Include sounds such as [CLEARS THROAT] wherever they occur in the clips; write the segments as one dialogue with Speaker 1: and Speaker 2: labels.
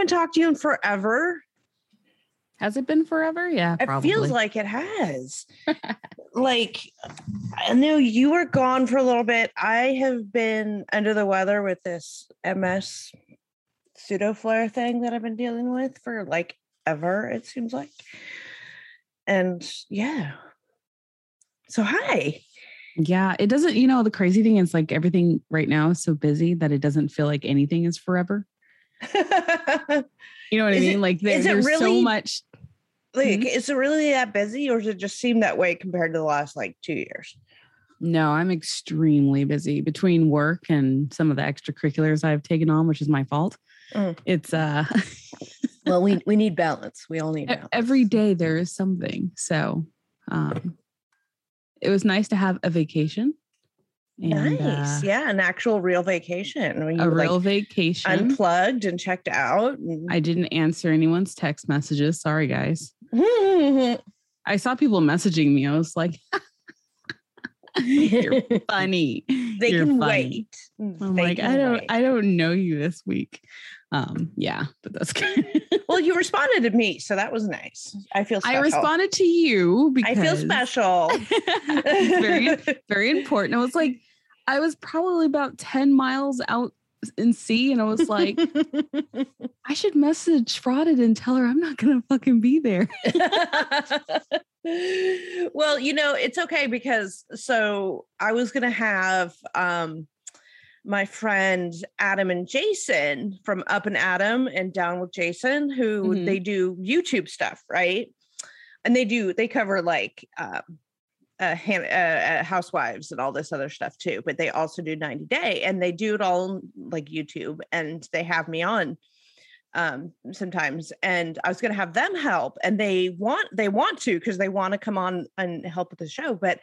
Speaker 1: haven't talked to you in forever.
Speaker 2: Has it been forever? Yeah,
Speaker 1: it
Speaker 2: probably.
Speaker 1: feels like it has. [LAUGHS] like, I know you were gone for a little bit. I have been under the weather with this MS pseudo flare thing that I've been dealing with for like ever, it seems like. And yeah. So, hi.
Speaker 2: Yeah, it doesn't, you know, the crazy thing is like everything right now is so busy that it doesn't feel like anything is forever. [LAUGHS] you know what
Speaker 1: Is
Speaker 2: I
Speaker 1: it-
Speaker 2: mean? like there-
Speaker 1: is it
Speaker 2: there's
Speaker 1: really-
Speaker 2: so much.
Speaker 1: like,
Speaker 2: Mhm.
Speaker 1: is it really that busy or does it just seem that way compared to the last like two years?
Speaker 2: No, I'm extremely busy between work and some of the extracurriculars I've taken on, which is my fault.
Speaker 1: Mm.
Speaker 2: It's uh [LAUGHS]
Speaker 1: Well, we, we need balance. We all need balance.
Speaker 2: every day there is something. So um it was nice to have a vacation. And,
Speaker 1: nice.
Speaker 2: uh,
Speaker 1: yeah, an actual real vacation. you,
Speaker 2: a real
Speaker 1: like,
Speaker 2: vacation.
Speaker 1: unplugged and checked out. and-
Speaker 2: I didn't answer anyone's text messages. Sorry, guys. [LAUGHS] I saw people messaging me. I was like, "You're [LAUGHS] funny."
Speaker 1: they
Speaker 2: You're
Speaker 1: can
Speaker 2: funny.
Speaker 1: wait.
Speaker 2: I'm
Speaker 1: They
Speaker 2: like, I don't,
Speaker 1: wait.
Speaker 2: I don't know you this week. Um, yeah, but that's good.
Speaker 1: well, you [LAUGHS] responded to me, so that was nice. I feel special.
Speaker 2: I responded to you
Speaker 1: I feel special.
Speaker 2: very, very important. I was like, I was probably about ten miles out in sea, and I was like, [LAUGHS] I should message Frauded and tell her I'm not gonna fucking be there. [LAUGHS]
Speaker 1: well, you know, it's okay because so I was going to have um my friend Adam and Jason from Up and Adam and Down with Jason who
Speaker 2: Mhm.
Speaker 1: they do YouTube stuff, right? And they do they cover like um uh, uh, uh, housewives and all this other stuff too, but they also do 90 day and they do it all like YouTube and they have me on um sometimes and i was going to have them help and they want they want to because they want to come on and help with the show but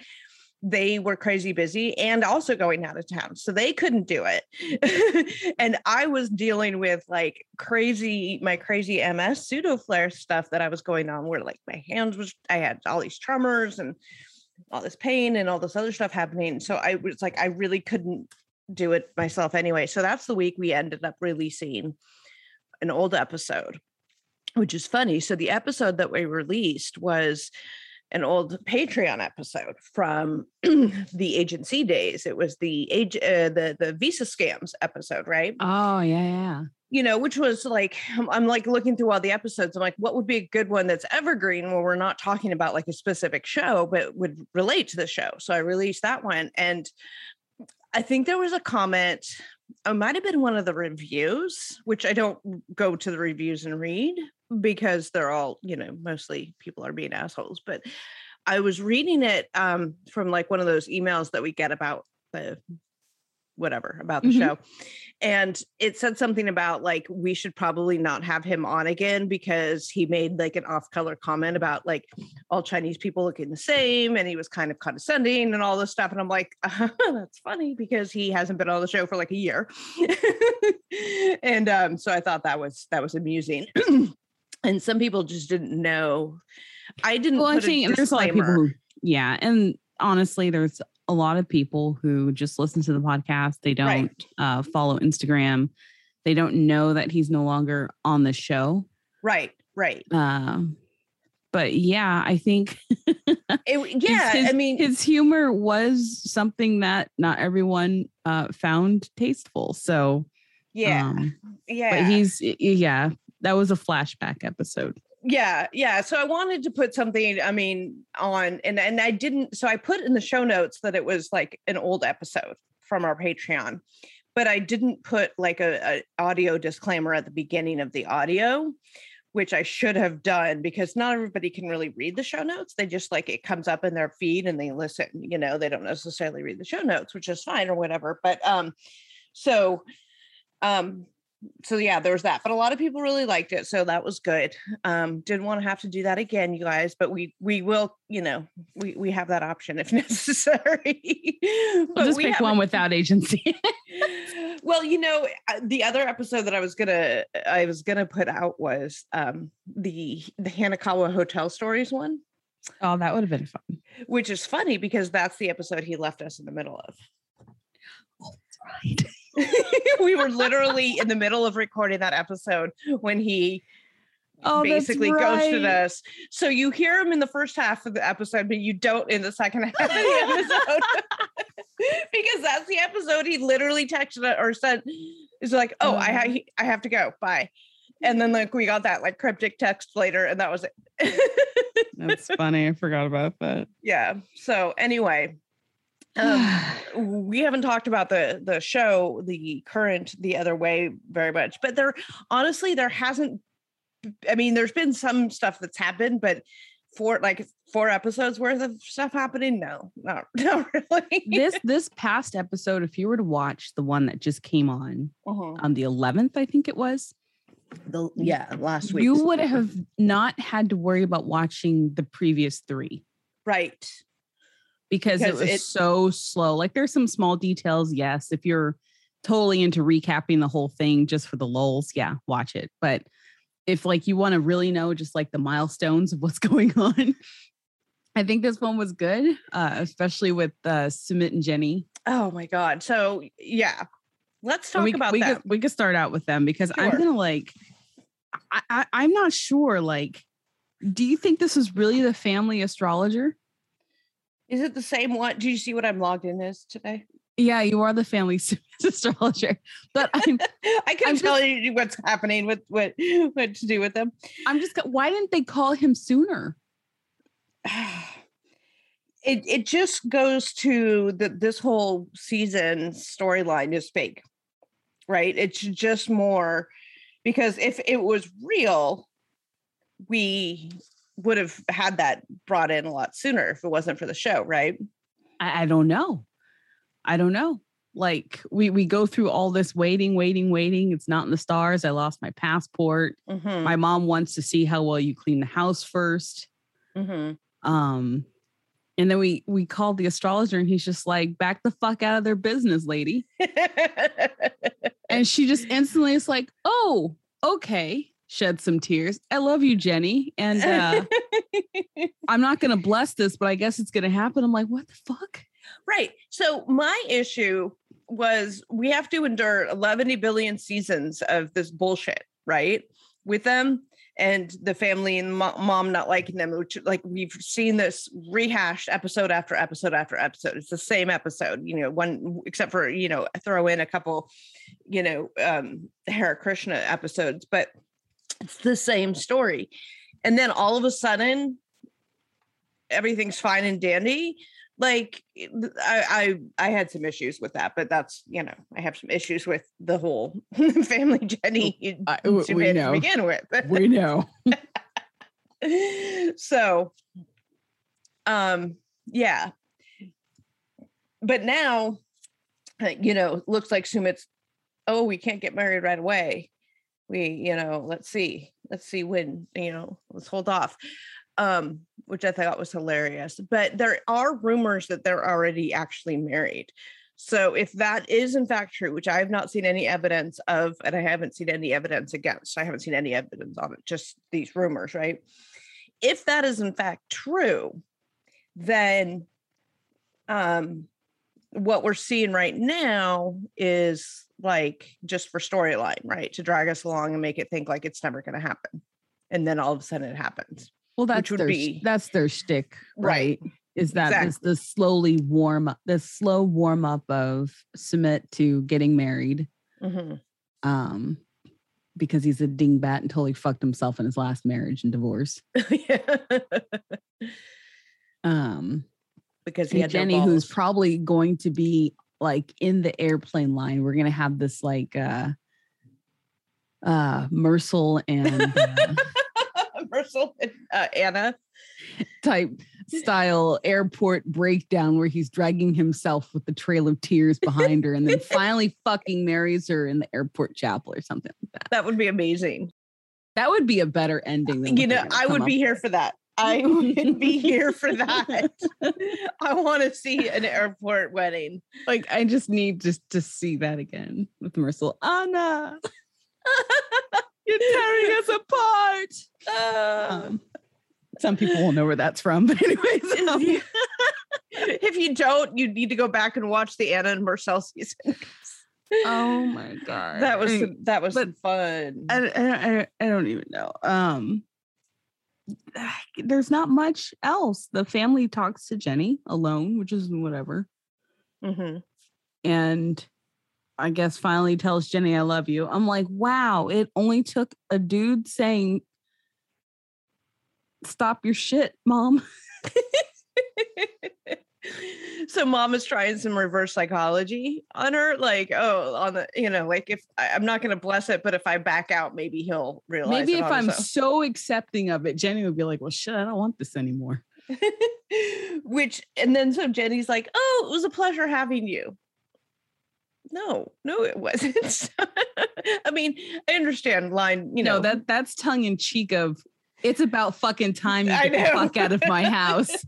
Speaker 1: they were crazy busy and also going out of town so they couldn't do it. [LAUGHS] And i was dealing with like crazy my crazy ms pseudo flare stuff that i was going on where like my hands was i had all these tremors and all this pain and all this other stuff happening so i was like i really couldn't do it myself anyway so that's the week we ended up releasing an old episode, which is funny. So the episode that we released was an old Patreon episode from [CLEARS THROAT] the agency days. It was the age uh, the the visa scams episode, right?
Speaker 2: Oh yeah, yeah.
Speaker 1: You know, which was like I'm, [SIGHS] I'm like looking through all the episodes. I'm like, what would be a good one that's evergreen where we're not talking about like a specific show, but would relate to the show. So I released that one, and I think there was a comment. It might have been one of the reviews, which I don't go to the reviews and read because they're all, you know, mostly people are being assholes. But I was reading it um, from like one of those emails that we get about the whatever about the
Speaker 2: Mhm.
Speaker 1: show. And it said something about like we should probably not have him on again because he made like an off-color comment about like all Chinese people looking the same and he was kind of condescending and all this stuff. And I'm like, [LAUGHS] that's funny because he hasn't been on the show for like a year. [LAUGHS] and um, so I thought that was that was amusing. [CLEARS THROAT] and some people just didn't know. I didn't
Speaker 2: Well, I think there's a lot of people who, yeah, and honestly, there's a lot of people who just listen to the podcast. They don't
Speaker 1: Right.
Speaker 2: uh, follow Instagram. They don't know that he's no longer on the show.
Speaker 1: Right, right.
Speaker 2: Um, but yeah, I think [LAUGHS]
Speaker 1: It,
Speaker 2: his-
Speaker 1: yeah,
Speaker 2: his,
Speaker 1: I mean,
Speaker 2: his humor was something that not everyone uh, found tasteful. So
Speaker 1: yeah,
Speaker 2: um,
Speaker 1: yeah.
Speaker 2: but he's yeah, that was a flashback episode.
Speaker 1: Yeah yeah so i wanted to put something i mean on and and i didn't so i put in the show notes that it was like an old episode from our patreon but i didn't put like a, a audio disclaimer at the beginning of the audio which i should have done because not everybody can really read the show notes. They just like it comes up in their feed and they listen you know they don't necessarily read the show notes which is fine or whatever but um so um so yeah there was that but a lot of people really liked it so that was good um didn't want to have to do that again you guys but we we will you know we we have that option if [LAUGHS] necessary
Speaker 2: We'll just
Speaker 1: we
Speaker 2: pick one without agency. [LAUGHS]
Speaker 1: well you know uh, the other episode that i was gonna i was gonna put out was um the the Hanekawa hotel stories one
Speaker 2: oh, that would have been fun.
Speaker 1: which is funny because that's the episode he left us in the middle of Oh,
Speaker 2: Right. [LAUGHS] [LAUGHS]
Speaker 1: we were literally in the middle of recording that episode when he
Speaker 2: Oh,
Speaker 1: basically ghosted
Speaker 2: right.
Speaker 1: us. So you hear him in the first half of the episode, but you don't in the second [LAUGHS] half of the episode. [LAUGHS] because that's the episode he literally texted or said, is like, oh, I,
Speaker 2: Uh-huh.
Speaker 1: ha- I have to go. Bye. And then like we got that like cryptic text later, and that was it.
Speaker 2: That's funny. I forgot about that.
Speaker 1: yeah. So anyway, um, [SIGHS] we haven't talked about the the show, the current, the other way very much, but there honestly there hasn't. I mean, there's been some stuff that's happened, but four like four episodes worth of stuff happening. No, not [LAUGHS] not really.
Speaker 2: this this past episode, if you were to watch the one that just came on
Speaker 1: Mhm.
Speaker 2: on the 11th, I think it was,
Speaker 1: The- yeah, last week
Speaker 2: you would have not had to worry about watching the previous three
Speaker 1: right.
Speaker 2: Because,
Speaker 1: Because
Speaker 2: it was
Speaker 1: it-
Speaker 2: so slow. Like there's some small details, yes. If you're totally into recapping the whole thing just for the lulls, yeah, watch it. But if like you want to really know just like the milestones of what's [LAUGHS] going on, I think this one was good, uh, especially with uh, Sumit and Jenny.
Speaker 1: Oh my god. So yeah, let's talk
Speaker 2: we,
Speaker 1: about
Speaker 2: we
Speaker 1: that.
Speaker 2: Could, we could start out with them because I'm gonna like, I, I I'm not sure. Like, do you think this is really the family astrologer?
Speaker 1: Is it the same one? Do you see what I'm logged in as today?
Speaker 2: Yeah, you are the family [LAUGHS] astrologer, but I'm [LAUGHS]
Speaker 1: I can
Speaker 2: I'm
Speaker 1: tell you what's happening with what what to do with them.
Speaker 2: I'm just why didn't they call him sooner? [SIGHS]
Speaker 1: it it just goes to that this whole season storyline is fake right it's just more because if it was real we would have had that brought in a lot sooner if it wasn't for the show right
Speaker 2: I, I don't know. I don't know. Like we we go through all this waiting, waiting, waiting. It's not in the stars. I lost my passport.
Speaker 1: Mhm,
Speaker 2: My mom wants to see how well you clean the house first.
Speaker 1: mhm.
Speaker 2: Um, and then we we called the astrologer, and he's just like, "Back the fuck out of their business, lady." [LAUGHS] And she just instantly is like, "Oh, okay." Shed some tears. I love you, Jenny, and uh, [LAUGHS] I'm not gonna bless this, but I guess it's gonna happen. I'm like, "What the fuck?"
Speaker 1: Right. So my issue was we have to endure 11 billion seasons of this bullshit, right? With them and the family and mom not liking them, which like we've seen this rehashed episode after episode after episode. It's the same episode, you know, one except for, you know, throw in a couple, you know, um Hare Krishna episodes, but it's the same story. And then all of a sudden everything's fine and dandy like I, I I had some issues with that, but that's you know I have some issues with the whole [LAUGHS] family Jenny
Speaker 2: I- w-
Speaker 1: to
Speaker 2: we
Speaker 1: be- to
Speaker 2: know.
Speaker 1: begin with. [LAUGHS]
Speaker 2: We know. [LAUGHS]
Speaker 1: so, um, yeah, but now, uh, you know, looks like Sumit's. Oh, we can't get married right away. We, you know, let's see, let's see when, you know, let's hold off. Um, which I thought was hilarious. But there are rumors that they're already actually married. So if that is in fact true, which I have not seen any evidence of, and I haven't seen any evidence against, I haven't seen any evidence on it, just these rumors, right? If that is in fact true, then um what we're seeing right now is like just for storyline, right? To drag us along and make it think like it's never going to happen. And then all of a sudden it happens.
Speaker 2: Well, that's
Speaker 1: would
Speaker 2: their
Speaker 1: be-
Speaker 2: that's their shtick,
Speaker 1: Right.
Speaker 2: right? Is that this the slowly warm up, the slow warm up of Sumit to getting married,
Speaker 1: Mhm.
Speaker 2: um, because he's a dingbat and totally fucked himself in his last marriage and divorce. [LAUGHS]
Speaker 1: Yeah.
Speaker 2: Um,
Speaker 1: because he
Speaker 2: and
Speaker 1: had no
Speaker 2: Jenny, who's probably going to be like in the airplane line. We're gonna have this like uh, uh, Mursel and uh, [LAUGHS]
Speaker 1: Mursel and uh, Anna.
Speaker 2: type style airport breakdown where he's dragging himself with the trail of tears behind her and then [LAUGHS] finally fucking marries her in the airport chapel or something like that.
Speaker 1: That would be amazing.
Speaker 2: That would be a better ending than
Speaker 1: You know, I would be here for that. I would be here for that. [LAUGHS] I want to see an airport wedding.
Speaker 2: Like I just need just to see that again with Mursel. Anna, you're tearing us apart. Um, some people will know where that's from, but anyways. [LAUGHS] um,
Speaker 1: if you don't, you need to go back and watch the Anna and Marcel season.
Speaker 2: Oh my god.
Speaker 1: that was
Speaker 2: I-
Speaker 1: some, that was
Speaker 2: but-
Speaker 1: fun.
Speaker 2: I, I, I, I don't even know. Um, [SIGHS] there's not much else. The family talks to Jenny alone, which is whatever,
Speaker 1: Mhm.
Speaker 2: and I guess finally tells Jenny, "I love you." I'm like, wow! It only took a dude saying, "Stop your shit, mom." [LAUGHS]
Speaker 1: so mom is trying some reverse psychology on her like oh on the you know like if I, i'm not going to bless it but if i back out maybe he'll realize
Speaker 2: Maybe if I'm so accepting of it, Jenny would be like, "Well, shit, I don't want this anymore." [LAUGHS]
Speaker 1: which and then so jenny's like oh it was a pleasure having you. No no it wasn't. [LAUGHS] I mean i understand line you
Speaker 2: know
Speaker 1: know.
Speaker 2: that that's tongue in cheek of it's about fucking time you get the fuck out of my house. [LAUGHS]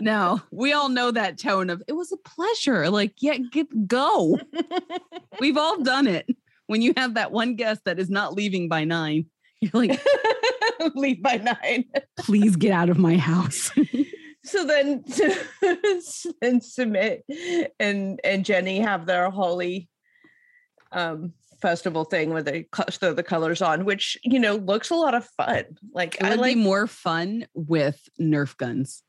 Speaker 2: No, we all know that tone of it was a pleasure. Like, yeah, get go. [LAUGHS] We've all done it. When you have that one guest that is not leaving by nine, you're like, [LAUGHS]
Speaker 1: leave by nine
Speaker 2: please get out of my house. [LAUGHS]
Speaker 1: so then and Sumit and and jenny have their Holi um festival thing where they throw the colors on which you know looks a lot of fun like
Speaker 2: It
Speaker 1: i like
Speaker 2: be more fun with Nerf guns.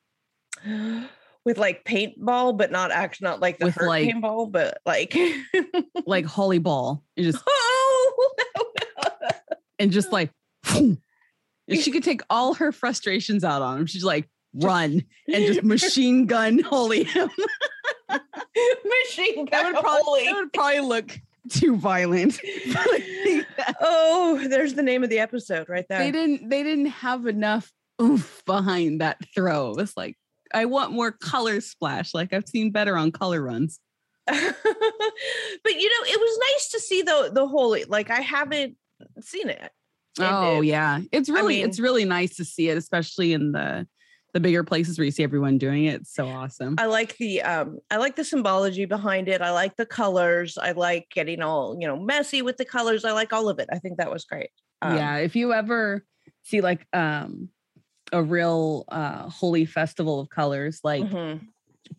Speaker 1: With like paintball but not actually not like the
Speaker 2: With, like-
Speaker 1: paintball but like
Speaker 2: like Holi ball and just [LAUGHS]
Speaker 1: oh [LAUGHS]
Speaker 2: and just like [LAUGHS] she could take all her frustrations out on him. She's like run and just machine gun Holi him.
Speaker 1: machine
Speaker 2: That
Speaker 1: gun
Speaker 2: would probably
Speaker 1: Holi.
Speaker 2: that would probably look too violent.
Speaker 1: oh there's the name of the episode right there
Speaker 2: they didn't they didn't have enough oof behind that throw. It's like I want more color splash. Like I've seen better on color runs. [LAUGHS]
Speaker 1: but you know, it was nice to see the the Holi. Like I haven't seen it.
Speaker 2: Oh
Speaker 1: it-
Speaker 2: yeah, it's really
Speaker 1: mean-
Speaker 2: it's really nice to see it, especially in the the bigger places where you see everyone doing it. It's so awesome.
Speaker 1: I like the um I like the symbology behind it. I like the colors. I like getting all, you know, messy with the colors. I like all of it. I think that was great. Um,
Speaker 2: yeah, if you ever see like um a real uh Holi festival of colors, like
Speaker 1: mhm.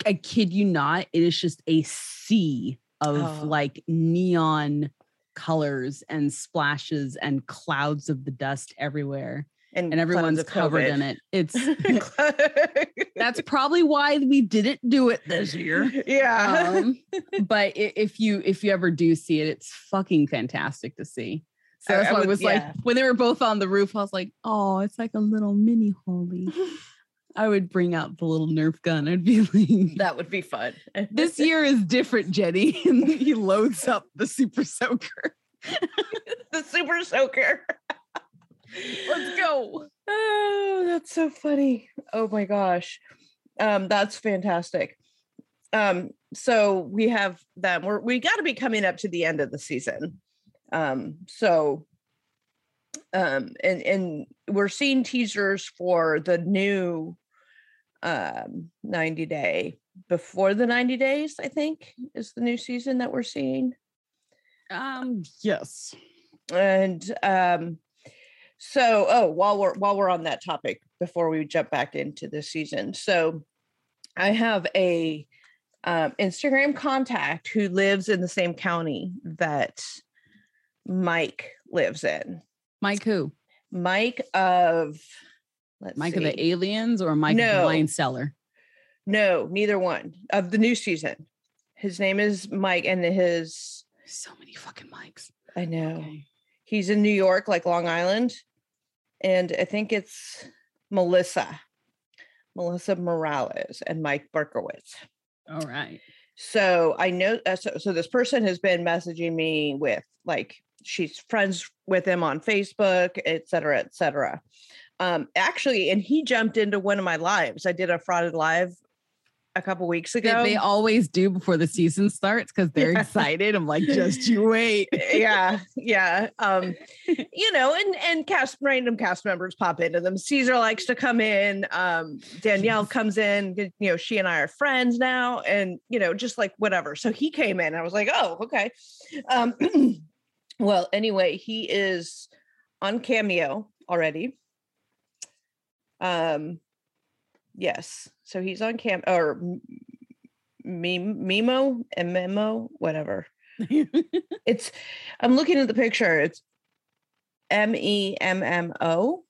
Speaker 2: I kid you not, it is just a sea of
Speaker 1: Oh.
Speaker 2: like neon colors and splashes and clouds of the dust everywhere and
Speaker 1: clouds
Speaker 2: everyone's covered in it. It's [LAUGHS] [LAUGHS] that's probably why we didn't do it this year.
Speaker 1: yeah.
Speaker 2: Um, [LAUGHS] but if you if you ever do see it, it's fucking fantastic to see. So
Speaker 1: I-
Speaker 2: that's
Speaker 1: I
Speaker 2: why
Speaker 1: would-
Speaker 2: it was
Speaker 1: yeah.
Speaker 2: like when they were both on the roof, I was like, oh, it's like a little mini Holi. [LAUGHS] I would bring out the little Nerf gun. I'd be like,
Speaker 1: that would be fun.
Speaker 2: this year is different, Jenny. [LAUGHS] And he loads up the super soaker. [LAUGHS]
Speaker 1: the super soaker.
Speaker 2: Let's go.
Speaker 1: Oh, that's so funny. Oh my gosh. Um, that's fantastic. Um, so we have them. We're we got to be coming up to the end of the season. Um, so um, and and we're seeing teasers for the new um 90 day before the 90 days, I think, is the new season that we're seeing
Speaker 2: Um, yes.
Speaker 1: and um so oh while we're while we're on that topic before we jump back into the season so i have a um, instagram contact who lives in the same county that mike lives in
Speaker 2: Mike who?
Speaker 1: mike of let's
Speaker 2: Mike of the aliens or Mike of
Speaker 1: No.
Speaker 2: the wine cellar?
Speaker 1: no neither one of the new season his name is mike and his
Speaker 2: So many fucking Mikes.
Speaker 1: i know
Speaker 2: Okay.
Speaker 1: He's in New York, like Long Island. And I think it's Melissa, Melissa Morales and Mike Berkowitz.
Speaker 2: All right.
Speaker 1: So I know, uh, so, so this person has been messaging me with like, she's friends with him on Facebook, et cetera, et cetera. Um, actually, and he jumped into one of my lives. I did a frauded live a couple weeks ago.
Speaker 2: they always do before the season starts because they're
Speaker 1: Yeah.
Speaker 2: excited. I'm like, just you wait. [LAUGHS]
Speaker 1: yeah [LAUGHS] yeah um [LAUGHS] you know and and cast random cast members pop into them caesar likes to come in um danielle comes in you know she and i are friends now and you know just like whatever so he came in i was like oh okay um [CLEARS THROAT] well anyway he is on cameo already um yes so he's on cam or mimo memo whatever [LAUGHS] It's I'm looking at the picture. It's M E M M O.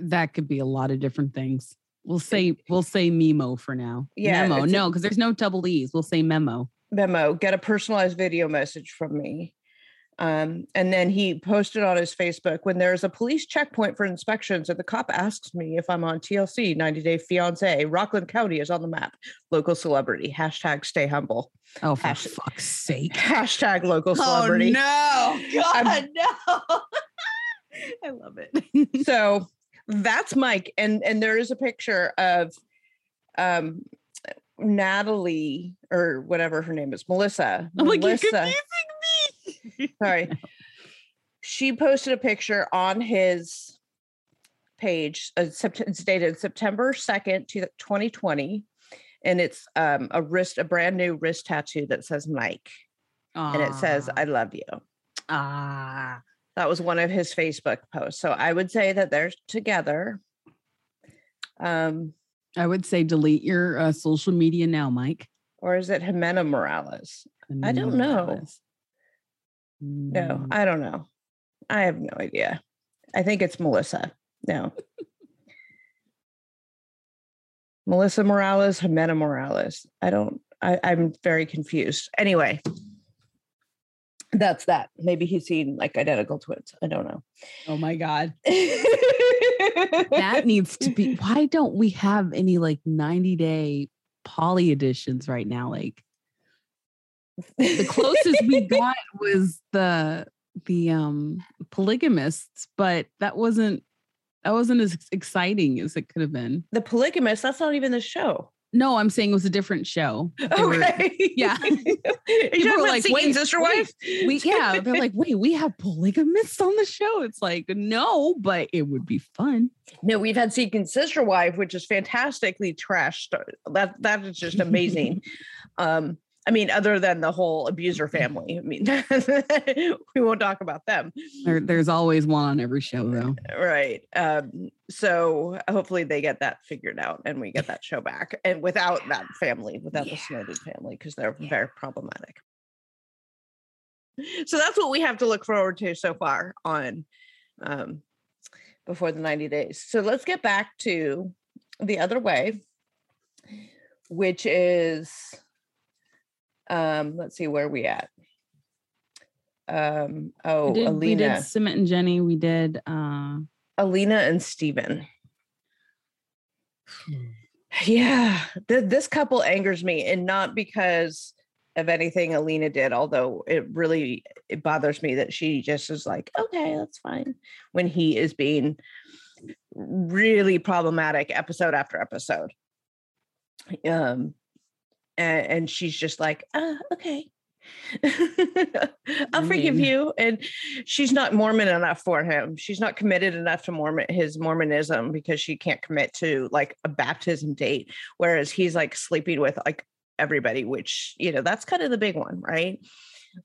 Speaker 2: that could be a lot of different things. We'll say we'll say memo for now.
Speaker 1: Yeah,
Speaker 2: memo. No, because there's no double e's. We'll say memo.
Speaker 1: memo, get a personalized video message from me. Um, and then he posted on his Facebook when there's a police checkpoint for inspections and the cop asks me if I'm on TLC 90 Day Fiance, Rockland County is on the map. Local celebrity. Hashtag stay humble.
Speaker 2: Oh, for
Speaker 1: Hash-
Speaker 2: fuck's [LAUGHS] sake.
Speaker 1: Hashtag local celebrity.
Speaker 2: no. [LAUGHS]
Speaker 1: I'm-
Speaker 2: no. [LAUGHS] I love it.
Speaker 1: so that's Mike. And and there is a picture of um Natalie or whatever her name is, Melissa.
Speaker 2: I'm like,
Speaker 1: Melissa. [LAUGHS] sorry. She posted a picture on his page. Uh, sept- it's dated September 2nd, to 2020. And it's um, a wrist, a brand new wrist tattoo that says Mike. And it says, I love you.
Speaker 2: ah.
Speaker 1: That was one of his Facebook posts. So I would say that they're together. Um,
Speaker 2: I would say delete your uh, social media now, Mike.
Speaker 1: or is it Ximena Morales? I don't know.
Speaker 2: Morales.
Speaker 1: No,
Speaker 2: Mm,
Speaker 1: I don't know. I have no idea. I think it's Melissa. No. Melissa Morales, Ximena Morales. I don't, I, I'm very confused. Anyway, that's that. Maybe he's seen like identical twins. I don't know.
Speaker 2: oh my god. [LAUGHS] That needs to be why don't we have any like 90 day poly editions right now? Like the closest we got was the the um polygamists, but that wasn't that wasn't as exciting as it could have been.
Speaker 1: the polygamist, that's not even the show.
Speaker 2: No, I'm saying it was a different show. [LAUGHS] They were-
Speaker 1: Okay.
Speaker 2: yeah. [LAUGHS] [LAUGHS] People were like, wait,
Speaker 1: Sister Wife?
Speaker 2: we yeah, they're like, wait, we have polygamists on the show. It's like, no, but it would be fun.
Speaker 1: No, we've had Seeking Sister Wife, which is fantastically trashed. That that is just amazing. um, I mean, other than the whole abuser family. I mean, [LAUGHS] we won't talk about them,
Speaker 2: There, there's always one on every show though.
Speaker 1: right? Um, so hopefully they get that figured out and we get that show back, and without that family, without the Snowden family, because they're
Speaker 2: Yeah.
Speaker 1: very problematic. So that's what we have to look forward to so far on um, before the 90 days. So let's get back to the other way, which is um, let's see where we at. Um, oh,
Speaker 2: we, did,
Speaker 1: Alina,
Speaker 2: we did Sumit and Jenny. We did uh
Speaker 1: Alina and Steven. Yeah, th- this couple angers me, and not because of anything Alina did, although it really it bothers me that she just is like, okay, that's fine, when he is being really problematic episode after episode. Um, and, and she's just like, uh, okay. [LAUGHS] I'll forgive
Speaker 2: mean-
Speaker 1: you. And she's not Mormon enough for him. She's not committed enough to Mormon his Mormonism because she can't commit to like a baptism date. Whereas he's like sleeping with like everybody, which you know, that's kind of the big one, right?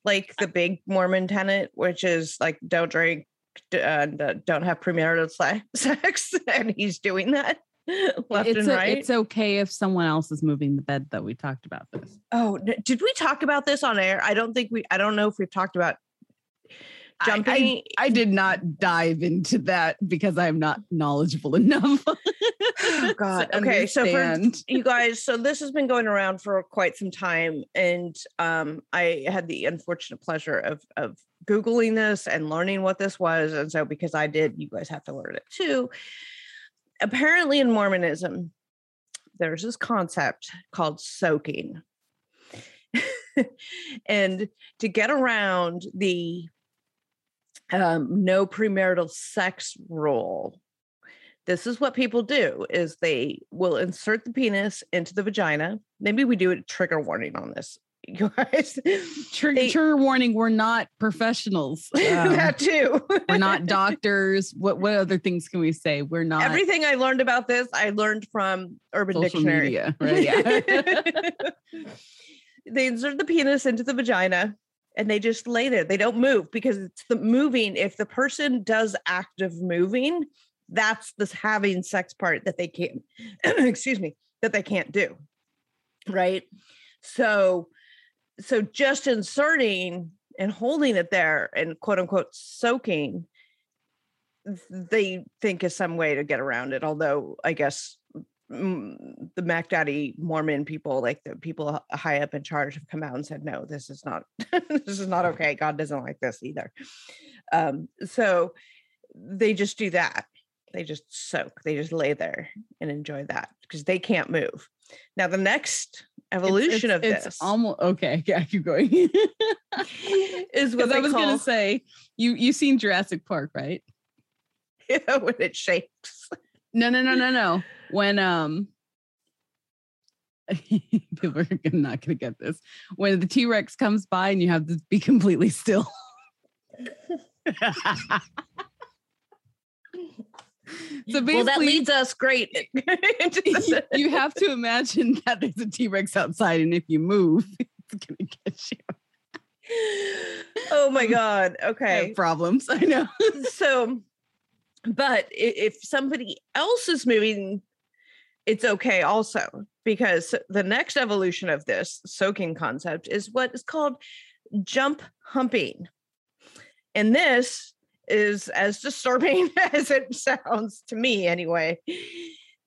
Speaker 1: Like the big Mormon tenet, which is like don't drink and uh, don't have premarital [LAUGHS] sex, and he's doing that [LAUGHS] left
Speaker 2: it's
Speaker 1: and
Speaker 2: o-
Speaker 1: right.
Speaker 2: it's okay if someone else is moving the bed though. We talked about this.
Speaker 1: Oh, did we talk about this on air? I don't think we. I don't know if we've talked about
Speaker 2: I-
Speaker 1: jumping.
Speaker 2: I did not dive into that because I'm not knowledgeable [LAUGHS] enough. [LAUGHS]
Speaker 1: oh God. Okay, so for you guys, so this has been going around for quite some time, and um, I had the unfortunate pleasure of of googling this and learning what this was, and so because I did, you guys have to learn it too. Apparently, in Mormonism, there's this concept called soaking. [LAUGHS] and to get around the um, no premarital sex rule this is what people do is they will insert the penis into the vagina maybe we do a trigger warning on this [LAUGHS] guys
Speaker 2: Trigger, warning: We're not professionals. [LAUGHS] Um,
Speaker 1: that too [LAUGHS]
Speaker 2: we're not doctors. What what other things can we say? We're not
Speaker 1: everything i learned about this i learned from urban dictionary
Speaker 2: media. Right? Yeah.
Speaker 1: they insert the penis into the vagina and they just lay there. They don't move because it's the moving. If the person does active moving, that's this having sex part that they can't, [CLEARS THROAT] excuse me, that they can't do. Right. So so just inserting and holding it there and quote unquote soaking they think is some way to get around it although i guess mm, the mac daddy mormon people like the people high up in charge have come out and said no this is not [LAUGHS] this is not okay. God doesn't like this either. Um so they just do that. They just soak. They just lay there and enjoy that because they can't move. Now the next evolution
Speaker 2: it's,
Speaker 1: of
Speaker 2: it's
Speaker 1: this
Speaker 2: almost okay. [LAUGHS] Yeah, keep going. [LAUGHS]
Speaker 1: is what
Speaker 2: I was
Speaker 1: call,
Speaker 2: gonna say you you seen Jurassic Park, right? [LAUGHS]
Speaker 1: when it shakes
Speaker 2: No, no, no, no, no. When um people are not gonna get this. When the T-Rex comes by and you have to be completely still. [LAUGHS] so basically
Speaker 1: well that leads us great [LAUGHS] [LAUGHS]
Speaker 2: you have to imagine that there's a T-Rex outside, and if you move, it's gonna get you.
Speaker 1: oh my god okay
Speaker 2: problems. I know.
Speaker 1: so but if somebody else is moving it's okay also because the next evolution of this soaking concept is what is called jump humping and this is as disturbing [LAUGHS] as it sounds to me anyway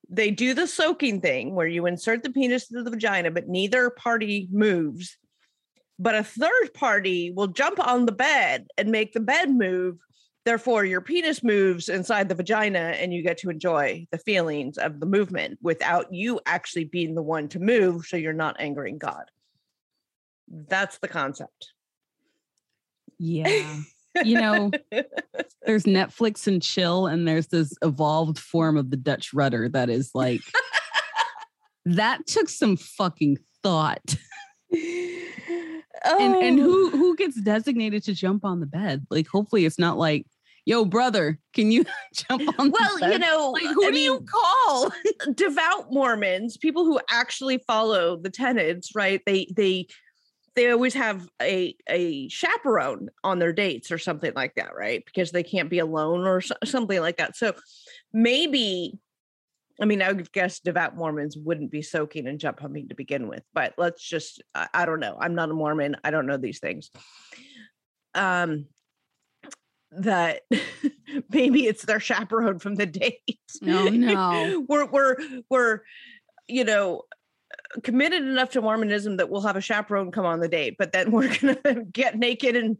Speaker 1: they do the soaking thing where you insert the penis into the vagina but neither party moves but a third party will jump on the bed and make the bed move Therefore, your penis moves inside the vagina and you get to enjoy the feelings of the movement without you actually being the one to move. So you're not angering God. That's the concept.
Speaker 2: Yeah. [LAUGHS] You know, [LAUGHS] there's Netflix and chill, and there's this evolved form of the Dutch rudder that is like that took some fucking thought. [LAUGHS] And and
Speaker 1: Oh.
Speaker 2: who who gets designated to jump on the bed? Like, hopefully, it's not like, yo, brother, can you [LAUGHS] jump on? the
Speaker 1: Well, you know,
Speaker 2: like who
Speaker 1: I
Speaker 2: do you call?
Speaker 1: devout Mormons, people who actually follow the tenets, right? They they they always have a a chaperone on their dates or something like that, right? Because they can't be alone or so- something like that. So maybe I mean, I would guess devout Mormons wouldn't be soaking and jump humping to begin with, but let's just I, I don't know. I'm not a Mormon. I don't know these things. Um that [LAUGHS] maybe it's their chaperone from the [LAUGHS] date.
Speaker 2: No, no.
Speaker 1: we're we're we're you know committed enough to Mormonism that we'll have a chaperone come on the date, but then [LAUGHS] we're gonna get naked and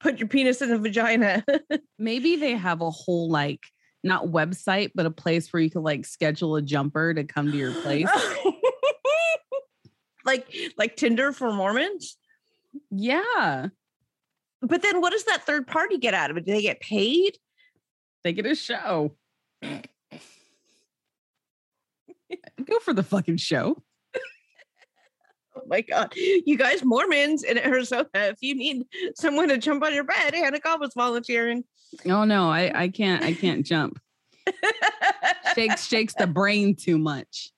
Speaker 1: put your penis in the vagina. [LAUGHS]
Speaker 2: Maybe they have a whole like not website, but a place where you could like schedule a jumper to come to your place. [LAUGHS]
Speaker 1: like like Tinder for Mormons.
Speaker 2: yeah.
Speaker 1: But then what does that third party get out of it? Do they get paid?
Speaker 2: They get a show. Go for the fucking show.
Speaker 1: Oh my god. You guys Mormons in Arizona, if you need someone to jump on your bed, Hanekawa was volunteering.
Speaker 2: Oh no, I I can't I can't jump. [LAUGHS] Shakes shakes the brain too much.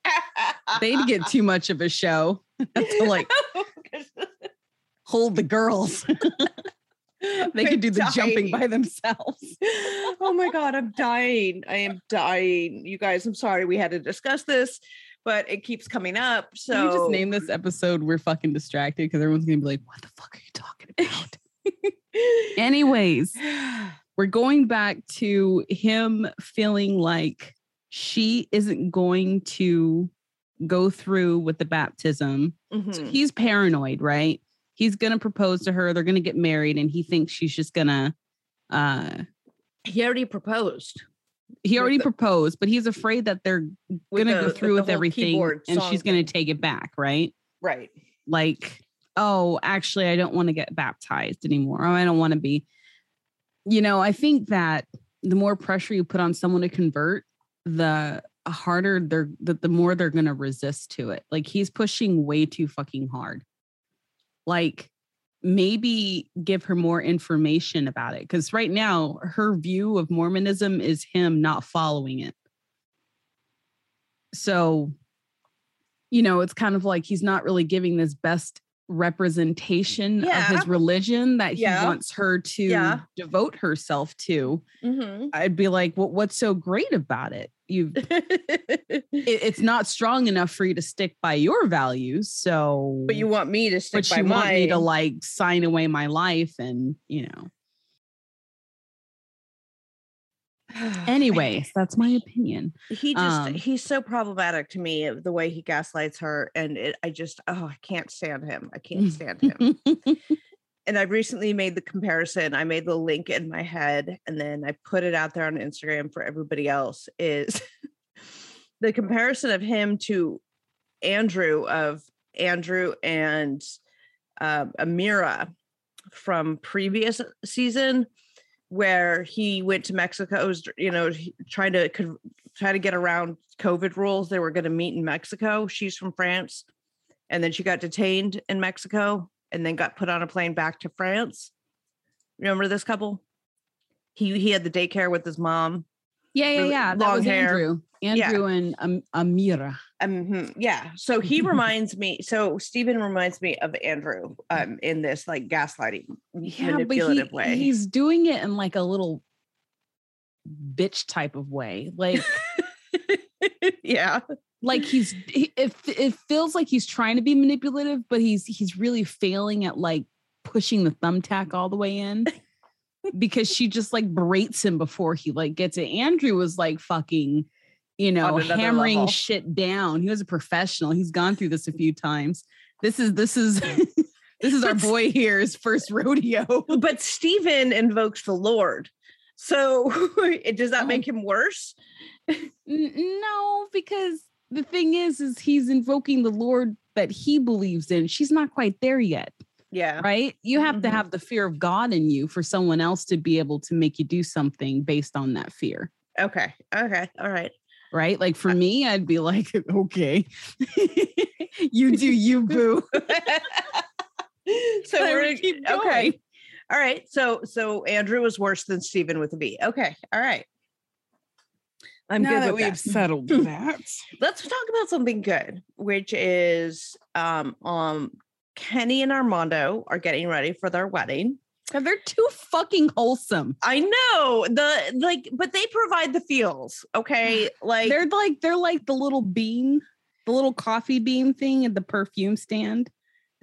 Speaker 2: They'd get too much of a show. [LAUGHS] To like hold the girls. [LAUGHS] they could do the jumping by themselves.
Speaker 1: oh my god, I'm dying. I am dying. You guys, I'm sorry we had to discuss this, but it keeps coming up. So
Speaker 2: Can we just name this episode We're fucking distracted because everyone's gonna be like, what the fuck are you talking [LAUGHS] about? [SIGHS] Anyways, we're going back to him feeling like she isn't going to go through with the baptism. So
Speaker 1: Mhm.
Speaker 2: he's paranoid, right? He's gonna propose to her, they're gonna get married, and he thinks she's just gonna uh
Speaker 1: he already proposed.
Speaker 2: He already
Speaker 1: the-
Speaker 2: proposed, but he's afraid that they're gonna
Speaker 1: the-
Speaker 2: go through
Speaker 1: the
Speaker 2: with everything and she's gonna take it back, right?
Speaker 1: right.
Speaker 2: like oh actually i don't want to get baptized anymore or i don't want to be you know i think that the more pressure you put on someone to convert the harder they're the, the more they're going to resist to it like he's pushing way too fucking hard like maybe give her more information about it because right now her view of mormonism is him not following it so you know it's kind of like he's not really giving this best representation of his religion that he
Speaker 1: Yeah.
Speaker 2: wants her to
Speaker 1: Yeah.
Speaker 2: devote herself to
Speaker 1: Mhm.
Speaker 2: i'd be like well, what's so great about it you [LAUGHS] it- it's not strong enough for you to stick by your values. So,
Speaker 1: but you want me to stick
Speaker 2: but
Speaker 1: by
Speaker 2: you want me to like sign away my life, and you know. [SIGHS] Anyways, that's my opinion.
Speaker 1: he just
Speaker 2: um,
Speaker 1: he's so problematic to me the way he gaslights her and it, i just oh i can't stand him i can't stand him [LAUGHS] and i recently made the comparison i made the link in my head and then i put it out there on instagram for everybody else is [LAUGHS] the comparison of him to andrew of andrew and uh, amira from previous season where he went to mexico was, you know trying to con- try to get around covid rules they were going to meet in mexico she's from france and then she got detained in mexico and then got put on a plane back to france remember this couple he he had the daycare with his mom
Speaker 2: yeah, yeah,
Speaker 1: Really
Speaker 2: yeah. That
Speaker 1: long
Speaker 2: was
Speaker 1: hair.
Speaker 2: Andrew.
Speaker 1: Yeah.
Speaker 2: Andrew and um, Amira.
Speaker 1: um yeah so he [LAUGHS] reminds me so stephen reminds me of andrew um in this like gaslighting
Speaker 2: Yeah, but
Speaker 1: manipulative
Speaker 2: he,
Speaker 1: way
Speaker 2: he's doing it in like a little bitch type of way. Like, [LAUGHS]
Speaker 1: yeah
Speaker 2: like he's he, it, it feels like he's trying to be manipulative, but he's he's really failing at like pushing the thumbtack all the way in. [LAUGHS] because she just like berates him before he like gets it. Andrew was like fucking, you know, hammering
Speaker 1: level.
Speaker 2: shit down. He was a professional. He's gone through this a few times. This is this is [LAUGHS] this is our boy here's first rodeo. [LAUGHS]
Speaker 1: but Stephen invokes the Lord. So it does that
Speaker 2: Oh.
Speaker 1: make him worse?
Speaker 2: No, because the thing is, is he's invoking the Lord that he believes in. She's not quite there yet,
Speaker 1: Yeah.
Speaker 2: right? You have to
Speaker 1: Mhm.
Speaker 2: have the fear of God in you for someone else to be able to make you do something based on that fear.
Speaker 1: Okay. Okay. All right.
Speaker 2: right? Like for me, I'd be like, [LAUGHS] okay, [LAUGHS] you do you, [LAUGHS] boo.
Speaker 1: so we're
Speaker 2: keep
Speaker 1: okay. All right. So so Andrew is worse than Stephen with a B. Okay. All right. I'm good with that.
Speaker 2: settled [LAUGHS] that.
Speaker 1: Let's talk about something good, which is um um Kenny and Armando are getting ready for their wedding.
Speaker 2: God, they're too fucking wholesome.
Speaker 1: I know the like, but they provide the feels. Okay. [SIGHS] Like
Speaker 2: They're like they're like the little bean, the little coffee bean thing at the perfume stand.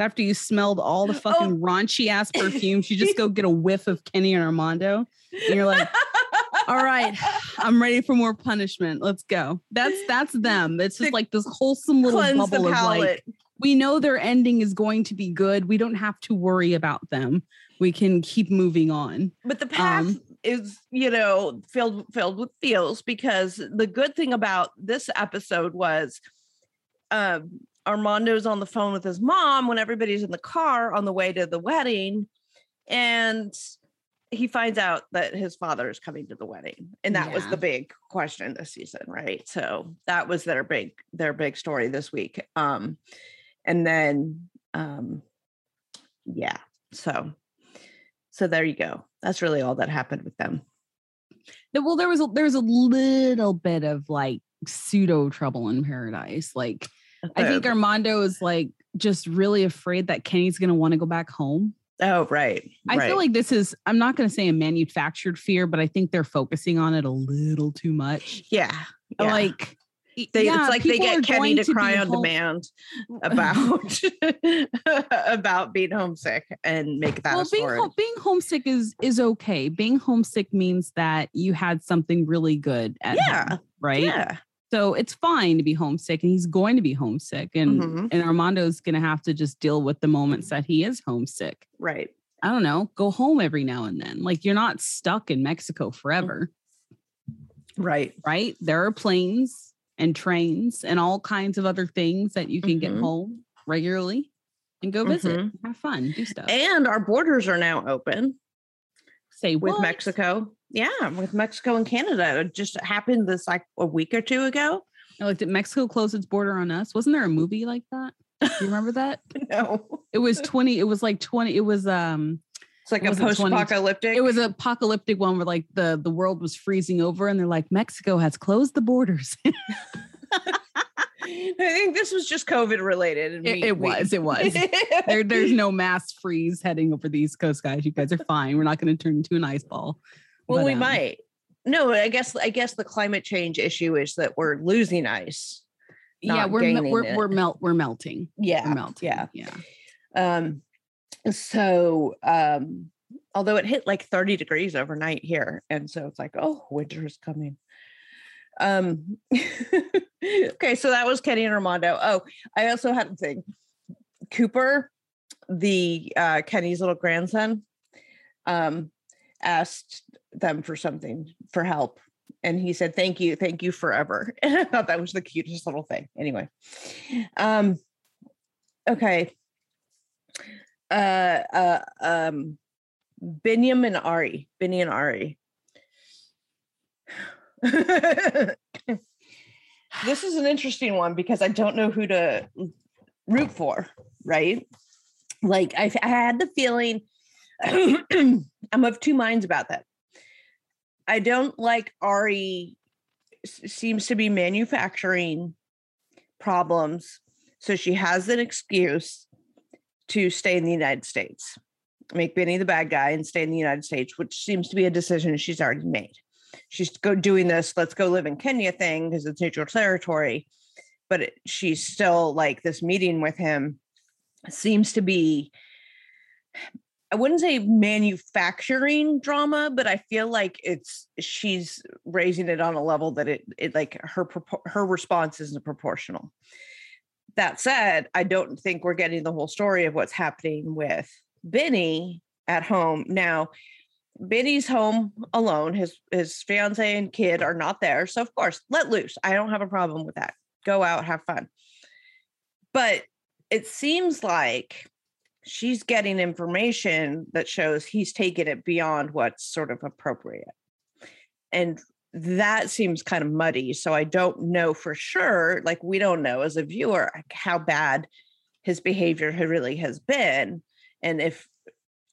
Speaker 2: After you smelled all the fucking raunchy ass [LAUGHS] perfumes, you just [LAUGHS] go get a whiff of Kenny and Armando, and you're like, all right, I'm ready for more punishment. Let's go. That's that's them. It's just like this wholesome little bubble of like we know their ending is going to be good. We don't have to worry about them. We can keep moving on.
Speaker 1: but the path
Speaker 2: um,
Speaker 1: is you know filled filled with feels because the good thing about this episode was um armando's on the phone with his mom when everybody's in the car on the way to the wedding and he finds out that his father is coming to the wedding and that was the big question this season right so that was their big their big story this week um and then um yeah so so there you go that's really all that happened with them
Speaker 2: Th- Well, there was a, there was a little bit of like pseudo trouble in paradise. Like I think Armando is like just really afraid that Kenny's going to want to go back home.
Speaker 1: Oh right
Speaker 2: I
Speaker 1: right.
Speaker 2: feel like this is I'm not going to say a manufactured fear, but I think they're focusing on it a little too much.
Speaker 1: yeah, yeah.
Speaker 2: Like
Speaker 1: they,
Speaker 2: yeah,
Speaker 1: it's like they get Kenny to cry on
Speaker 2: home-
Speaker 1: demand [LAUGHS] about [LAUGHS] about being homesick and make that
Speaker 2: well,
Speaker 1: a
Speaker 2: being home, being homesick is is okay. Being homesick means that you had something really good at
Speaker 1: Yeah,
Speaker 2: home, right?
Speaker 1: Yeah,
Speaker 2: So it's fine to be homesick, and he's going to be homesick, and
Speaker 1: Mhm.
Speaker 2: and Armando's going to have to just deal with the moments that he is homesick.
Speaker 1: right.
Speaker 2: I don't know, go home every now and then. Like you're not stuck in Mexico forever,
Speaker 1: Right.
Speaker 2: right? There are planes and trains and all kinds of other things that you can get
Speaker 1: Mhm.
Speaker 2: home regularly and go visit,
Speaker 1: Mhm.
Speaker 2: have fun, do stuff.
Speaker 1: And our borders are now open
Speaker 2: Say
Speaker 1: with
Speaker 2: what?
Speaker 1: Mexico. Yeah, with Mexico and Canada. It just happened this like a week or two ago.
Speaker 2: I looked at Mexico close its border on us. Wasn't there a movie like that? Do you remember that? [LAUGHS]
Speaker 1: No,
Speaker 2: It was 20, it was like 20, it was um
Speaker 1: it's like a
Speaker 2: it 20
Speaker 1: post-apocalyptic.
Speaker 2: it was an apocalyptic one where like the the world was freezing over and they're like Mexico has closed the borders. [LAUGHS] [LAUGHS] [LAUGHS]
Speaker 1: I think this was just COVID related. and
Speaker 2: It- it was, it was. [LAUGHS] there, there's no mass freeze heading over the East Coast, guys. You guys are fine. We're not going to turn into an ice ball.
Speaker 1: well,
Speaker 2: But,
Speaker 1: we
Speaker 2: um,
Speaker 1: might. No, I guess I guess the climate change issue is that we're losing ice.
Speaker 2: yeah, we're we're
Speaker 1: it.
Speaker 2: we're melt we're melting.
Speaker 1: yeah
Speaker 2: We're melting.
Speaker 1: yeah
Speaker 2: Yeah.
Speaker 1: um so um although it hit like 30 degrees overnight here and so it's like oh winter is coming um [LAUGHS] okay so that was kenny and armando oh i also had a thing cooper the uh kenny's little grandson um asked them for something for help and he said thank you thank you forever and [LAUGHS] i thought that was the cutest little thing anyway um okay uh uh um Binyam and Ari. Binny and Ari. This is an interesting one because I don't know who to root for, right? Like I, I had the feeling [CLEARS THROAT] I'm of two minds about that. I don't like Ari seems to be manufacturing problems. So she has an excuse to stay in the United States, make Benny the bad guy and stay in the United States, which seems to be a decision she's already made. She's go doing this, let's go live in Kenya thing because it's neutral territory. But it, she's still like this meeting with him seems to be, I wouldn't say manufacturing drama, but I feel like it's she's raising it on a level that it, it like her her response isn't proportional that said, I don't think we're getting the whole story of what's happening with Benny at home. Now, Benny's home alone. His his fiance and kid are not there. So of course, let loose. I don't have a problem with that. Go out, have fun. But it seems like she's getting information that shows he's taken it beyond what's sort of appropriate. And that seems kind of muddy. So I don't know for sure. Like we don't know as a viewer how bad his behavior really has been, and if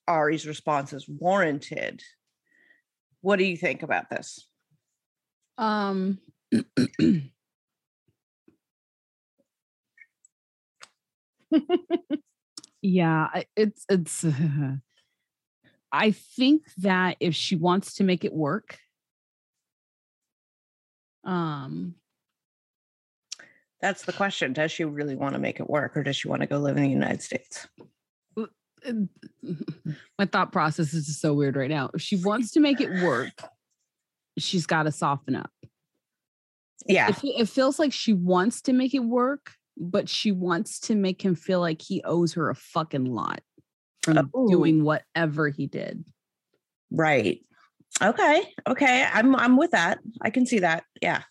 Speaker 1: Ari's response is warranted. What do you think about this?
Speaker 2: Um [CLEARS THROAT] yeah, I- it's it's [LAUGHS] I think that if she wants to make it work um
Speaker 1: That's the question. Does she really want to make it work, or does she want to go live in the United States? [LAUGHS]
Speaker 2: my thought process is just so weird right now. If she wants to make it work, she's got to soften up.
Speaker 1: Yeah,
Speaker 2: It, it feels like she wants to make it work, but she wants to make him feel like he owes her a fucking lot from
Speaker 1: Oh.
Speaker 2: doing whatever he did.
Speaker 1: right. Okay, okay. I'm I'm with that. I can see that. Yeah.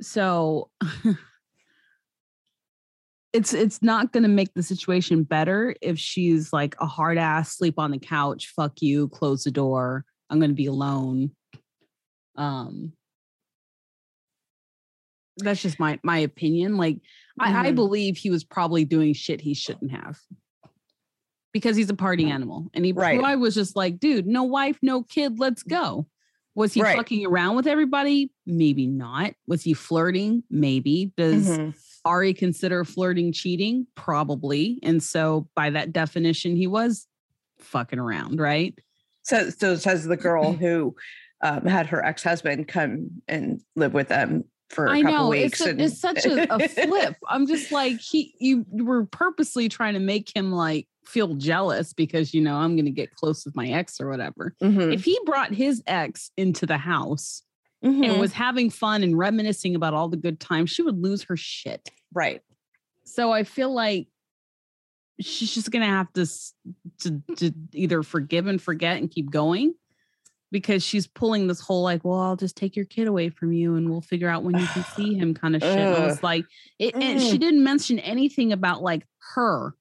Speaker 2: So [LAUGHS] it's it's not going to make the situation better if she's like a hard ass sleep on the couch, fuck you, close the door. I'm going to be alone. Um that's just my my opinion. Like I, I
Speaker 1: Mhm.
Speaker 2: believe he was probably doing shit he shouldn't have. Because he's a party animal. And he
Speaker 1: Right.
Speaker 2: probably was just like, dude, no wife, no kid, let's go. Was he
Speaker 1: Right.
Speaker 2: fucking around with everybody? Maybe not. Was he flirting? Maybe. Does
Speaker 1: Mhm.
Speaker 2: Ari consider flirting cheating? Probably. And so by that definition, he was fucking around, right?
Speaker 1: So so says the girl [CLEARS THROAT] who um, had her ex husband come and live with them for a
Speaker 2: I
Speaker 1: couple
Speaker 2: know
Speaker 1: weeks.
Speaker 2: it's, a,
Speaker 1: and-
Speaker 2: it's such a, a flip. [LAUGHS] I'm just like he. You were purposely trying to make him like feel jealous because you know I'm going to get close with my ex or whatever.
Speaker 1: Mhm,
Speaker 2: If he brought his ex into the house and
Speaker 1: mhm.
Speaker 2: was having fun and reminiscing about all the good times, she would lose her shit.
Speaker 1: Right.
Speaker 2: So I feel like she's just gonna have to, to to either forgive and forget and keep going because she's pulling this whole like, well, I'll just take your kid away from you and we'll figure out when you can [SIGHS] see him kind of shit. And I was like, it, and she
Speaker 1: Mm.
Speaker 2: didn't mention anything about like her.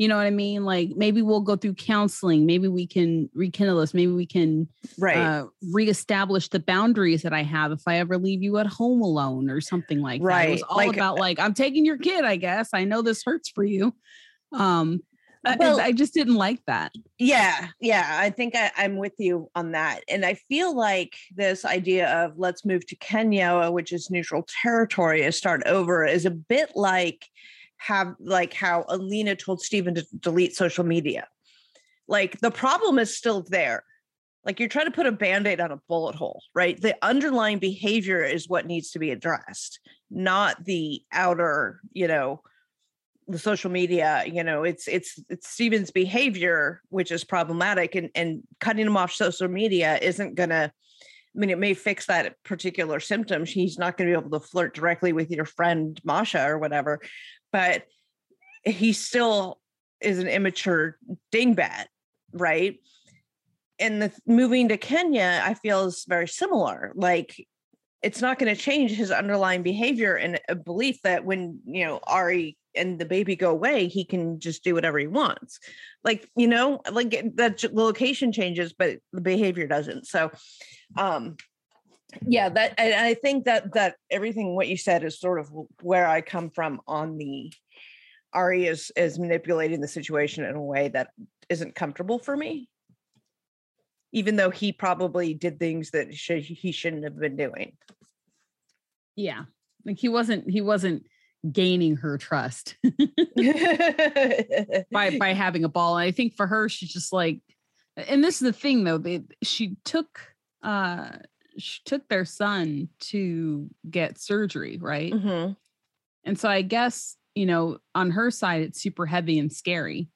Speaker 2: You know what I mean? Like maybe we'll go through counseling. Maybe we can rekindle this. Maybe we can
Speaker 1: Right.
Speaker 2: uh, reestablish the boundaries that I have if I ever leave you at home alone or something like that. It was all
Speaker 1: like-
Speaker 2: about like I'm taking your kid. I guess I know this hurts for you. Um, I-
Speaker 1: Well-
Speaker 2: I just didn't like that.
Speaker 1: Yeah, yeah, I think I, I'm with you on that. And I feel like this idea of let's move to Kenya, which is neutral territory, and start over is a bit like have like how Alina told Steven to delete social media. Like the problem is still there. like you're trying to put a band-aid on a bullet hole right the underlying behavior is what needs to be addressed not the outer you know the social media you know it's it's it's steven's behavior which is problematic and and cutting him off social media isn't gonna I mean, it may fix that particular symptom. He's not going to be able to flirt directly with your friend Masha or whatever, but he still is an immature dingbat, right? And the moving to Kenya, I feel is very similar. Like it's not going to change his underlying behavior and a belief that when you know Ari and the baby go away, he can just do whatever he wants. Like you know, like that location changes, but the behavior doesn't. So, um, yeah, that and I think that that everything what you said is sort of where I come from on the Ari is is manipulating the situation in a way that isn't comfortable for me even though he probably did things that should, he shouldn't have been doing.
Speaker 2: Yeah. Like he wasn't he wasn't gaining her trust [LAUGHS] by by [LAUGHS] having a ball. And I think for her, she's just like, and this is the thing though, they she took uh she took their son to get surgery, right? Mm-hmm. And so I guess, you know, on her side, it's super heavy and scary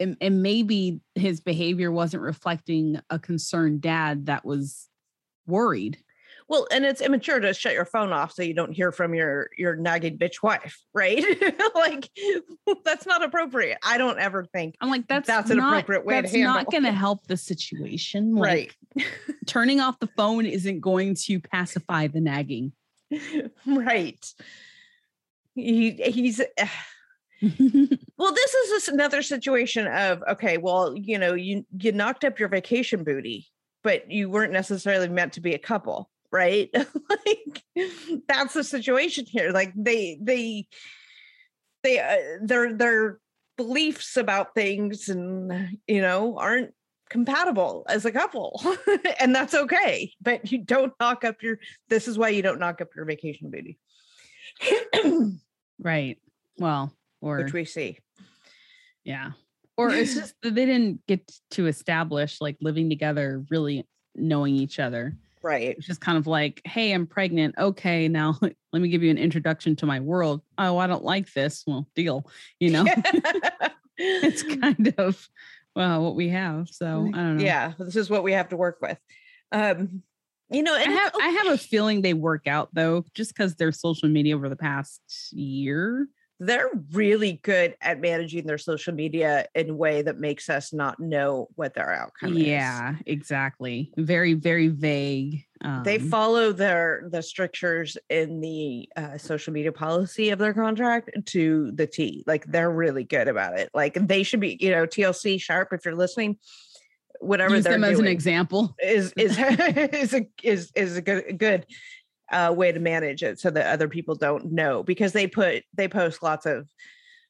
Speaker 2: and, and maybe his behavior wasn't reflecting a concerned dad that was worried
Speaker 1: well, and it's immature to shut your phone off so you don't hear from your your nagging bitch wife, right? [LAUGHS] like [LAUGHS] that's not appropriate. I don't ever think
Speaker 2: I'm like that's that's an appropriate way that's to handle. not going to help the situation. Like, right. [LAUGHS] turning off the phone isn't going to pacify the nagging.
Speaker 1: right. He he's [SIGHS] well, this is another situation of okay, well, you know, you you knocked up your vacation booty, but you weren't necessarily meant to be a couple, right? [LAUGHS] like that's the situation here. Like they they they uh, their their beliefs about things and you know aren't compatible as a couple [LAUGHS] and that's okay but you don't knock up your this is why you don't knock up your vacation booty
Speaker 2: right well or
Speaker 1: which we see.
Speaker 2: Yeah. Or it's just [LAUGHS] that they didn't get to establish like living together, really knowing each other.
Speaker 1: Right.
Speaker 2: It's just kind of like, hey, I'm pregnant. Okay, now [LAUGHS] let me give you an introduction to my world. Oh, I don't like this. Well, deal. You know, [LAUGHS] it's [LAUGHS] kind of well what we have. So I don't know.
Speaker 1: Yeah, this is what we have to work with. Um, you know,
Speaker 2: I have I have a feeling they work out though, just because their social media over the past year
Speaker 1: they're really good at managing their social media in a way that makes us not know what their outcome
Speaker 2: yeah, is. Yeah, exactly. Very, very vague.
Speaker 1: Um, they follow their the strictures in the uh, social media policy of their contract to the T. Like they're really good about it. Like they should be, you know, TLC sharp if you're listening. Whatever
Speaker 2: Use
Speaker 1: they're
Speaker 2: them
Speaker 1: as
Speaker 2: an example
Speaker 1: is is [LAUGHS] is a is is a good good uh, way to manage it so that other people don't know because they put they post lots of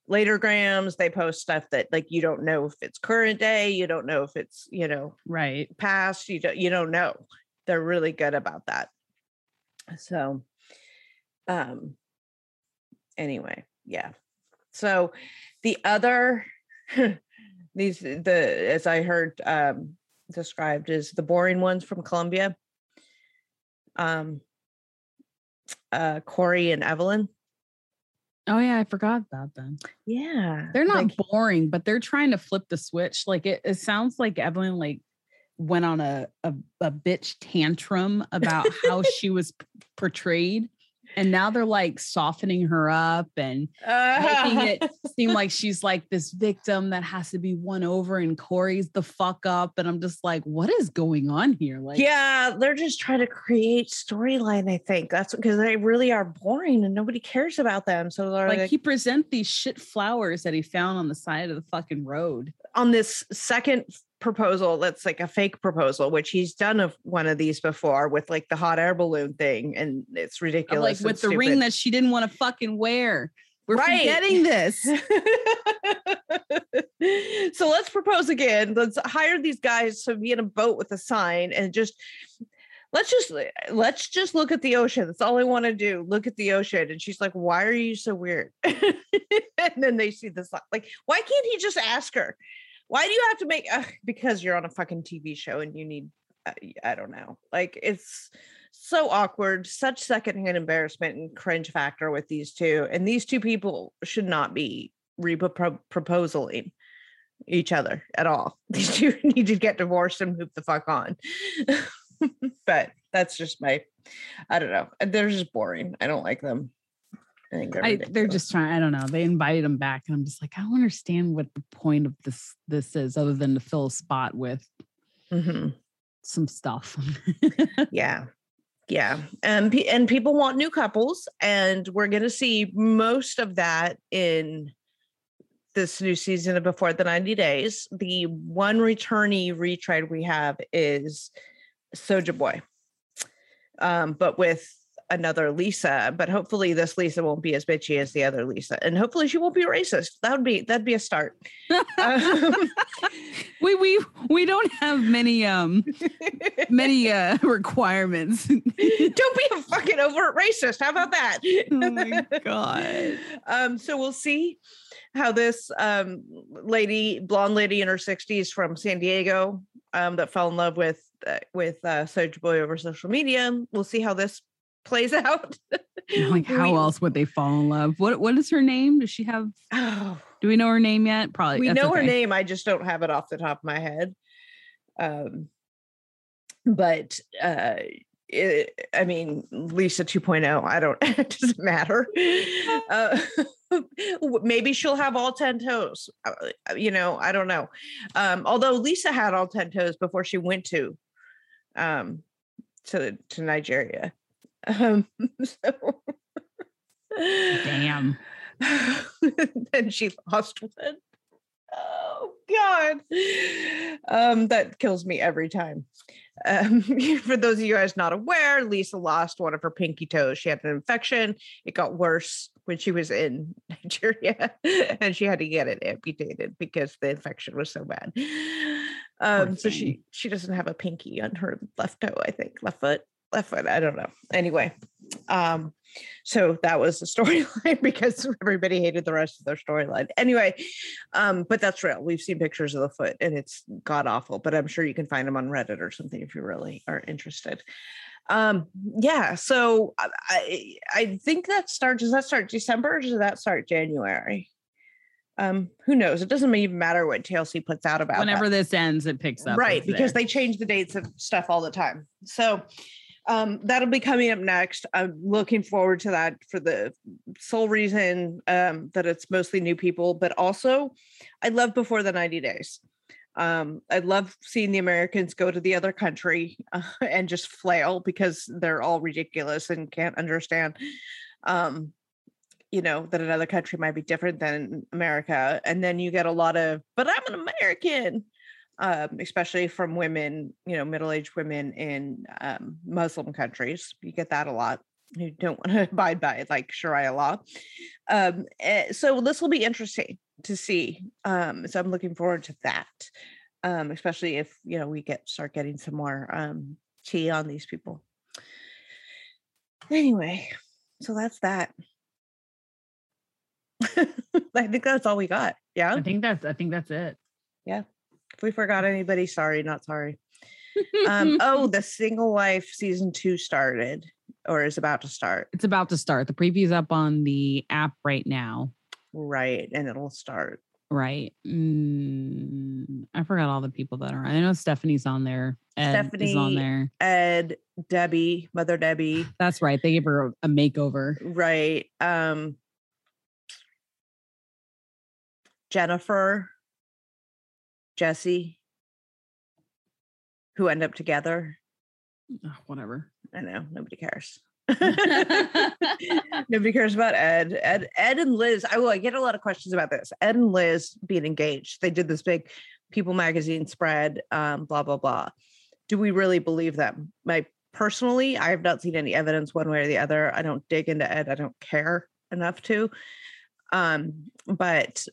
Speaker 1: later grams they post stuff that like you don't know if it's current day you don't know if it's you know
Speaker 2: right.
Speaker 1: past you don't you don't know. They're really good about that. So um anyway yeah. So the other [LAUGHS] these the as i heard um described as the boring ones from columbia. Um uh Corey and Evelin.
Speaker 2: Oh yeah, I forgot about them.
Speaker 1: Yeah.
Speaker 2: They're not like, boring, but they're trying to flip the switch. Like it, it sounds like Evelin like went on a, a, a bitch tantrum about how [LAUGHS] she was p- portrayed and now they're like softening her up and uh. making it seem like she's like this victim that has to be won over and Corey's the fuck up. And I'm just like, what is going on here? Like,
Speaker 1: yeah, they're just trying to create storyline. I think that's because they really are boring and nobody cares about them. So
Speaker 2: like, like he present these shit flowers that he found on the side of the fucking road
Speaker 1: on this second proposal that's like a fake proposal which he's done of one of these before with like the hot air balloon thing and it's ridiculous
Speaker 2: like with the stupid. ring that she didn't want to fucking wear. We're right. forgetting this. [LAUGHS]
Speaker 1: So let's propose again. Let's hire these guys to be in a boat with a sign and just let's just let's just look at the ocean. That's all i want to do. Look at the ocean. And she's like why are you so weird? [LAUGHS] And then they see this like why can't he just ask her Why do you have to make uh, because you're on a fucking TV show and you need uh, I don't know. Like it's so awkward, such secondhand embarrassment and cringe factor with these two. And these two people should not be re-proposaling each other at all. [LAUGHS] These two [LAUGHS] need to get divorced and move the fuck on. [LAUGHS] but that's just my, I don't know. They're just boring. I don't like them.
Speaker 2: I think they're, I, they're just trying. I don't know. They invited him back, and I'm just like, I don't understand what the point of this this is, other than to fill a spot with mm-hmm. some stuff.
Speaker 1: yeah, [LAUGHS] yeah, and and people want new couples, and we're going to see most of that in this new season of Before the 90 Days. The one returnee retread we have is Soja Boy, um, but with another Lisa. But hopefully, this Lisa won't be as bitchy as the other Lisa, and hopefully, she won't be racist. That would be that'd be a start. um, [LAUGHS]
Speaker 2: we we we don't have many um many uh [LAUGHS] requirements. don't
Speaker 1: be a fucking overt racist. How about that?
Speaker 2: oh my god. [LAUGHS]
Speaker 1: Um, so we'll see how this um lady, blonde lady in her 60s from San Diego, um, that fell in love with uh, with uh, Soja Boy over social media. We'll see how this plays out.
Speaker 2: like [LAUGHS] how we, else would they fall in love? What what is her name? Does she have oh, do we know her name yet? Probably
Speaker 1: we know okay. her name. I just don't have it off the top of my head. Um but uh it, I mean, Lisa 2.0, I don't, [LAUGHS] it doesn't matter. [LAUGHS] Uh, maybe she'll have all 10 toes. Uh, you know, I don't know. Um, although Lisa had all 10 toes before she went to um to to Nigeria. Um [LAUGHS] so
Speaker 2: damn. [LAUGHS]
Speaker 1: then she lost one. Oh God. Um, that kills me every time. Um, [LAUGHS] for those of you guys not aware, Lisa lost one of her pinky toes. She had an infection. It got worse when she was in Nigeria, and she had to get it amputated because the infection was so bad. Um, so she she doesn't have a pinky on her left toe. I think left foot, left foot. I don't know. Anyway, um, so that was the [LAUGHS] storyline because everybody hated the rest of their storyline. Anyway, um, but that's real. We've seen pictures of the foot and it's god awful, but I'm sure you can find them on Reddit or something if you really are interested. Um, yeah, so I I think that starts does that start December or does that start January? Um, who knows? It doesn't even matter what TLC puts out about
Speaker 2: whenever
Speaker 1: that.
Speaker 2: this ends, it picks up.
Speaker 1: Right, because there. they change the dates of stuff all the time. So um, that'll be coming up next. I'm looking forward to that for the sole reason um, that it's mostly new people, but also I love before the 90 days. Um, I love seeing the Americans go to the other country uh, [LAUGHS] and just flail because they're all ridiculous and can't understand, um, you know, that another country might be different than America. And then you get a lot of, but I'm an American um, especially from women, you know, middle-aged women in um, Muslim countries. You get that a lot. Who don't want to [LAUGHS] abide by like Sharia law. Um, eh, so this will be interesting to see. Um, so I'm looking forward to that, um, especially if you know we get start getting some more um, tea on these people. Anyway, so that's that. [LAUGHS] I think that's all we got. Yeah.
Speaker 2: I think that's I think that's it.
Speaker 1: Yeah. If we forgot anybody, sorry, not sorry. um, oh, [LAUGHS] the single life season two started or is about to start.
Speaker 2: It's about to start. The preview's up on the app right now.
Speaker 1: Right. And it'll start.
Speaker 2: Right. Mm, I forgot all the people that are. On. I know Stephanie's on there. Ed Stephanie is on there.
Speaker 1: Ed, Debbie, Mother Debbie. [SIGHS]
Speaker 2: That's right. They gave her a, a makeover.
Speaker 1: Right. Um Jennifer. Jesse, who end up together.
Speaker 2: Oh, whatever.
Speaker 1: I know nobody cares. [LAUGHS] nobody cares about Ed. Ed, Ed and Liz. I will. I get a lot of questions about this. Ed and Liz being engaged. They did this big People magazine spread. Um, blah blah blah. Do we really believe them? My personally, I have not seen any evidence one way or the other. I don't dig into Ed. I don't care enough to. Um, but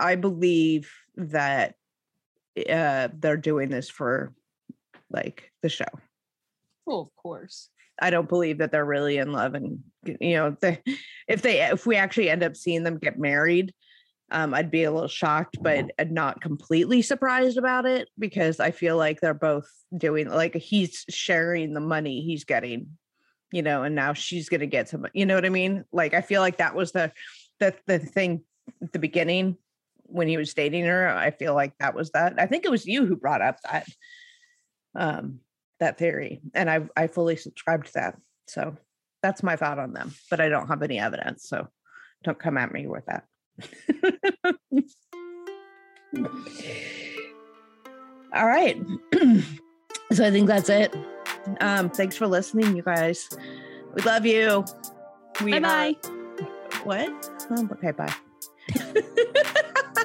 Speaker 1: I believe that uh they're doing this for like the show.
Speaker 2: Well, of course.
Speaker 1: I don't believe that they're really in love and you know they if they if we actually end up seeing them get married um, I'd be a little shocked, but not completely surprised about it because I feel like they're both doing like he's sharing the money he's getting, you know, and now she's gonna get some, you know what I mean? Like I feel like that was the the the thing at the beginning when he was dating her. I feel like that was that. I think it was you who brought up that um that theory, and I I fully subscribe to that. So that's my thought on them, but I don't have any evidence, so don't come at me with that. [LAUGHS] All right. [CLEARS THROAT] so I think that's it. Um, thanks for listening, you guys. We love you.
Speaker 2: We bye bye.
Speaker 1: What? Oh, okay, bye. [LAUGHS]